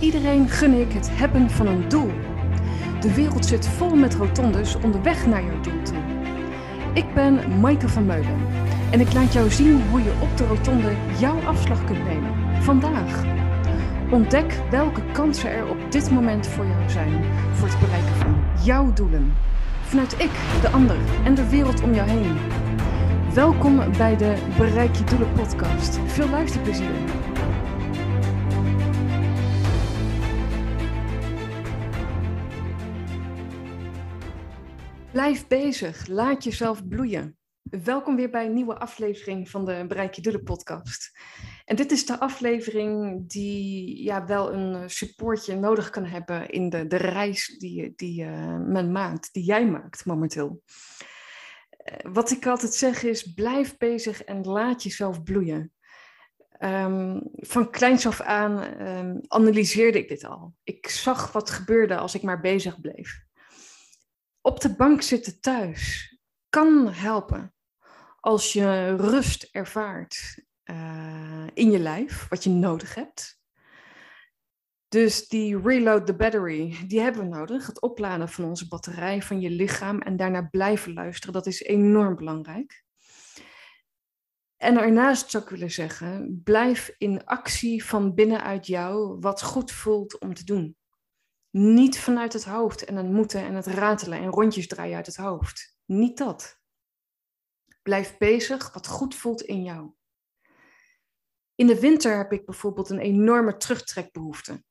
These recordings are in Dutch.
Iedereen gun ik het hebben van een doel. De wereld zit vol met rotondes onderweg naar jouw doel toe. Ik ben Maaike van Meulen en ik laat jou zien hoe je op de rotonde jouw afslag kunt nemen. Vandaag. Ontdek welke kansen er op dit moment voor jou zijn voor het bereiken van jouw doelen. Vanuit ik, de ander en de wereld om jou heen. Welkom bij de Bereik je Doelen podcast. Veel luisterplezier. Blijf bezig, laat jezelf bloeien. Welkom weer bij een nieuwe aflevering van de Bereik je podcast. En dit is de aflevering die ja, wel een supportje nodig kan hebben in de, de reis die, die uh, men maakt, die jij maakt momenteel. Uh, wat ik altijd zeg is, blijf bezig en laat jezelf bloeien. Um, van kleins af aan um, analyseerde ik dit al. Ik zag wat gebeurde als ik maar bezig bleef op de bank zitten thuis kan helpen als je rust ervaart uh, in je lijf, wat je nodig hebt. Dus die reload the battery, die hebben we nodig. Het opladen van onze batterij, van je lichaam en daarna blijven luisteren, dat is enorm belangrijk. En daarnaast zou ik willen zeggen, blijf in actie van binnenuit jou wat goed voelt om te doen. Niet vanuit het hoofd en het moeten en het ratelen en rondjes draaien uit het hoofd. Niet dat. Blijf bezig wat goed voelt in jou. In de winter heb ik bijvoorbeeld een enorme terugtrekbehoefte.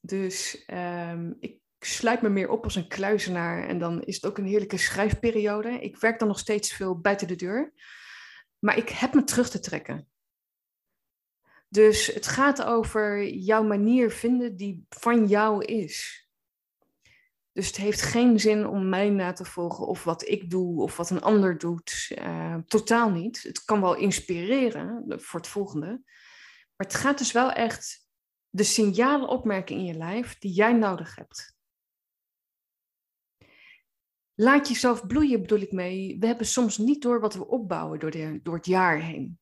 Dus um, ik sluit me meer op als een kluizenaar en dan is het ook een heerlijke schrijfperiode. Ik werk dan nog steeds veel buiten de deur. Maar ik heb me terug te trekken. Dus het gaat over jouw manier vinden die van jou is. Dus het heeft geen zin om mij na te volgen of wat ik doe of wat een ander doet. Uh, totaal niet. Het kan wel inspireren voor het volgende. Maar het gaat dus wel echt de signalen opmerken in je lijf die jij nodig hebt. Laat jezelf bloeien, bedoel ik mee. We hebben soms niet door wat we opbouwen door, de, door het jaar heen.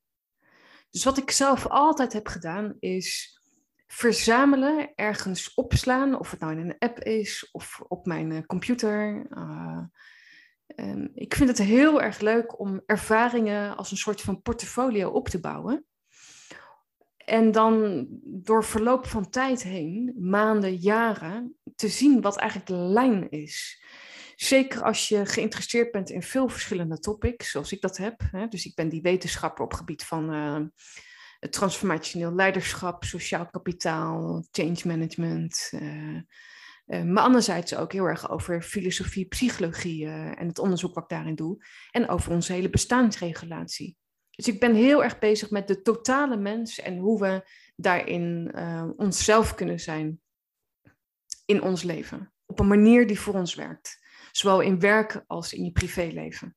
Dus wat ik zelf altijd heb gedaan is verzamelen, ergens opslaan, of het nou in een app is of op mijn eh, computer. Uh, um, ik vind het heel erg leuk om ervaringen als een soort van portfolio op te bouwen. En dan door verloop van tijd heen, maanden, jaren, te zien wat eigenlijk de lijn is. Zeker als je geïnteresseerd bent in veel verschillende topics, zoals ik dat heb. Hè? Dus ik ben die wetenschapper op gebied van uh, het transformationeel leiderschap, sociaal kapitaal, change management. Uh, uh, maar anderzijds ook heel erg over filosofie, psychologie en het onderzoek wat ik daarin doe. En over onze hele bestaansregulatie. Dus ik ben heel erg bezig met de totale mens en hoe we daarin onszelf kunnen zijn in ons leven. Op een manier die voor ons werkt. Zowel in werk als in je privéleven.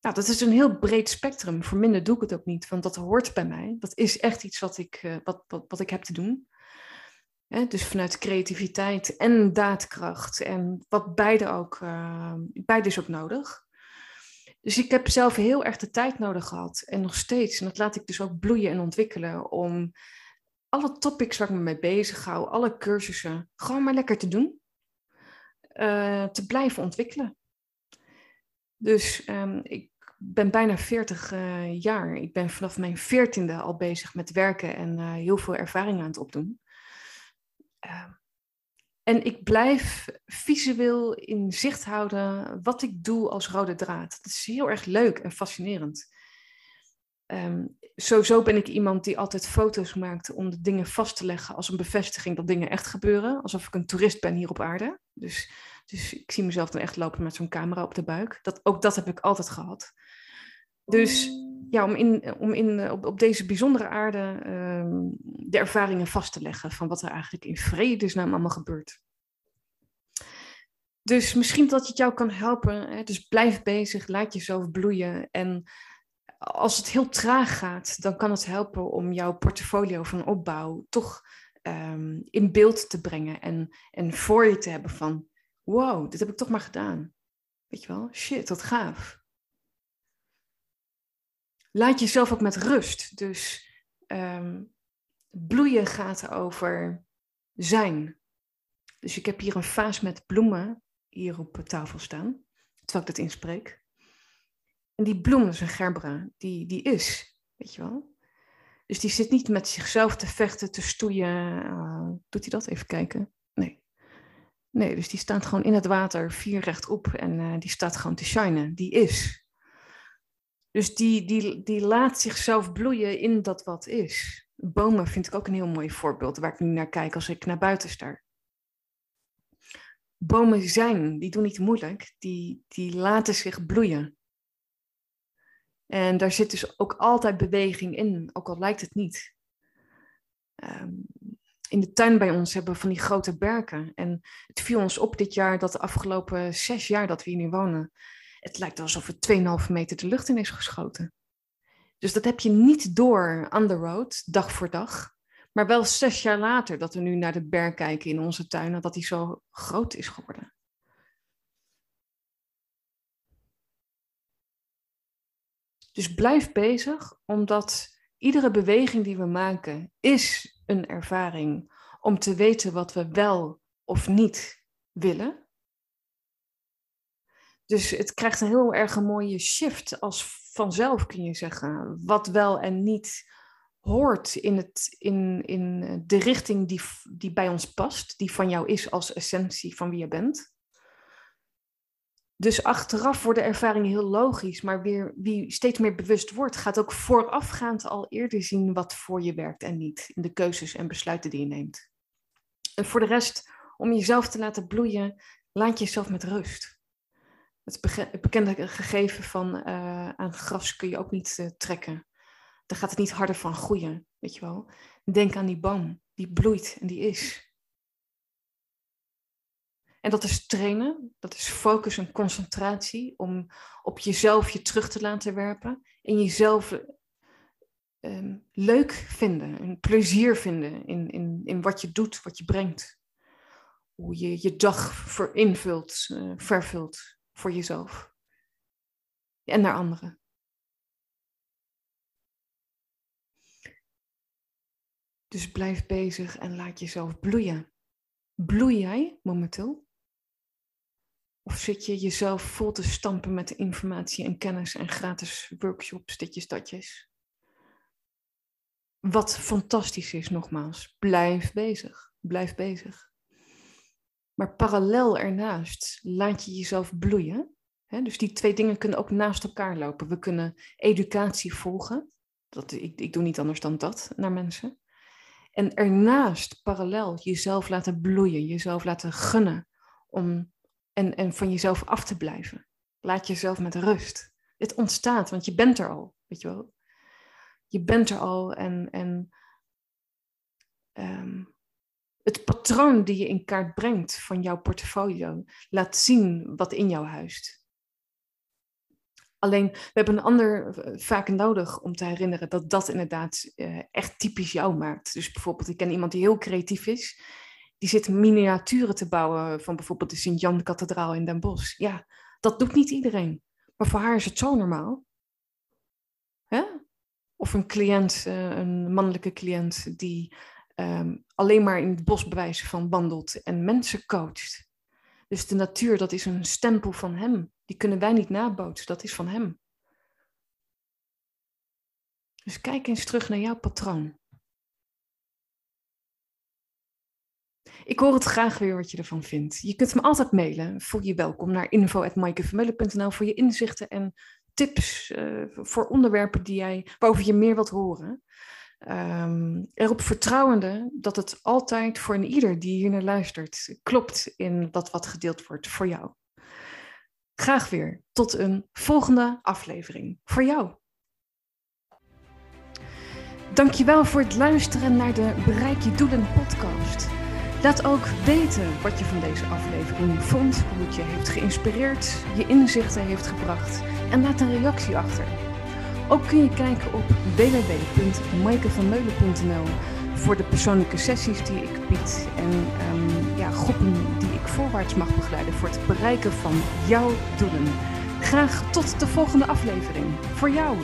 Nou, dat is een heel breed spectrum. Voor minder doe ik het ook niet, want dat hoort bij mij. Dat is echt iets wat ik, uh, wat, wat, wat ik heb te doen. Dus vanuit creativiteit en daadkracht. En wat beide ook, uh, beide is ook nodig. Dus ik heb zelf heel erg de tijd nodig gehad. En nog steeds. En dat laat ik dus ook bloeien en ontwikkelen. Om alle topics waar ik me mee bezig hou, alle cursussen, gewoon maar lekker te doen. Uh, te blijven ontwikkelen. Dus um, ik ben bijna 40 uh, jaar. Ik ben vanaf mijn veertiende al bezig met werken en uh, heel veel ervaring aan het opdoen. Uh, en ik blijf visueel in zicht houden wat ik doe als rode draad. Dat is heel erg leuk en fascinerend. Um, sowieso ben ik iemand die altijd foto's maakt om de dingen vast te leggen als een bevestiging dat dingen echt gebeuren. Alsof ik een toerist ben hier op aarde. Dus, dus ik zie mezelf dan echt lopen met zo'n camera op de buik. Dat, ook dat heb ik altijd gehad. Dus ja, om, in, om in, op, op deze bijzondere aarde um, de ervaringen vast te leggen van wat er eigenlijk in vredesnaam allemaal gebeurt. Dus misschien dat het jou kan helpen. Hè? Dus blijf bezig, laat jezelf bloeien. En als het heel traag gaat, dan kan het helpen om jouw portfolio van opbouw toch um, in beeld te brengen. En, en voor je te hebben van, wow, dit heb ik toch maar gedaan. Weet je wel, shit, wat gaaf laat jezelf ook met rust. Dus um, bloeien gaat over zijn. Dus ik heb hier een vaas met bloemen hier op tafel staan, terwijl ik dat inspreek. En die bloem is een gerbera, die, die is, weet je wel. Dus die zit niet met zichzelf te vechten, te stoeien. Uh, doet hij dat? Even kijken. Nee. Nee, dus die staat gewoon in het water, vier rechtop en uh, die staat gewoon te shinen. Die is. Dus die, die, die laat zichzelf bloeien in dat wat is. Bomen vind ik ook een heel mooi voorbeeld waar ik nu naar kijk als ik naar buiten sta. Bomen zijn, die doen niet moeilijk, die, die laten zich bloeien. En daar zit dus ook altijd beweging in, ook al lijkt het niet. Um, in de tuin bij ons hebben we van die grote berken. En het viel ons op dit jaar dat de afgelopen zes jaar dat we hier nu wonen, het lijkt alsof het 2,5 meter de lucht in is geschoten. Dus dat heb je niet door on the road, dag voor dag. Maar wel zes jaar later dat we nu naar de berg kijken in onze tuin, dat die zo groot is geworden. Dus blijf bezig, omdat iedere beweging die we maken is een ervaring om te weten wat we wel of niet willen. Dus het krijgt een heel erg mooie shift als vanzelf, kun je zeggen. Wat wel en niet hoort in, het, in, in de richting die, die bij ons past, die van jou is als essentie van wie je bent. Dus achteraf worden ervaringen heel logisch, maar weer, wie steeds meer bewust wordt, gaat ook voorafgaand al eerder zien wat voor je werkt en niet in de keuzes en besluiten die je neemt. En voor de rest, om jezelf te laten bloeien, laat jezelf met rust. Het bekende gegeven van uh, aan gras kun je ook niet uh, trekken. Dan gaat het niet harder van groeien, weet je wel. Denk aan die boom, die bloeit en die is. En dat is trainen, dat is focus en concentratie om op jezelf je terug te laten werpen en jezelf um, leuk vinden en plezier vinden in, in, in wat je doet, wat je brengt. Hoe je je dag ver invult, uh, vervult voor jezelf en naar anderen. Dus blijf bezig en laat jezelf bloeien. Bloei jij momenteel? Of zit je jezelf vol te stampen met informatie en kennis en gratis workshops, ditjes, datjes? Wat fantastisch is, nogmaals, blijf bezig. Blijf bezig. Maar parallel ernaast laat je jezelf bloeien. dus die twee dingen kunnen ook naast elkaar lopen. We kunnen educatie volgen. Dat, ik, ik doe niet anders dan dat naar mensen. En ernaast parallel jezelf laten bloeien, jezelf laten gunnen om, en, en van jezelf af te blijven. Laat jezelf met rust. Het ontstaat, want je bent er al, weet je wel. Je bent er al en, en um, het patroon die je in kaart brengt van jouw portfolio laat zien wat in jou huist. Alleen, we hebben een ander eh, vaak nodig om te herinneren dat dat inderdaad uh, echt typisch jou maakt. Dus bijvoorbeeld, ik ken iemand die heel creatief is. Die zit miniaturen te bouwen van bijvoorbeeld de Sint-Jan-kathedraal in Den Bosch. Ja, dat doet niet iedereen. Maar voor haar is het zo normaal. Hè? Of een cliënt, uh, een mannelijke cliënt, die um, alleen maar in het bos bewijzen van wandelt en mensen coacht. Dus de natuur, dat is een stempel van hem. Die kunnen wij niet nabootsen, dat is van hem. Dus kijk eens terug naar jouw patroon. Ik hoor het graag weer wat je ervan vindt. Je kunt me altijd mailen. Voel je welkom naar info.maaikevermeulen.nl voor je inzichten en tips uh, voor onderwerpen die jij, waarover je meer wilt horen. Um, erop vertrouwende dat het altijd voor een ieder die hier naar luistert klopt in dat wat gedeeld wordt voor jou. Graag weer tot een volgende aflevering voor jou. Dankjewel voor het luisteren naar de Bereik je Doelen podcast. Laat ook weten wat je van deze aflevering vond, hoe het je heeft geïnspireerd, je inzichten heeft gebracht en laat een reactie achter. Ook kun je kijken op www.maikevanmeulen.nl voor de persoonlijke sessies die ik bied en um, ja, groepen die ik voorwaarts mag begeleiden voor het bereiken van jouw doelen. Graag tot de volgende aflevering. Voor jou.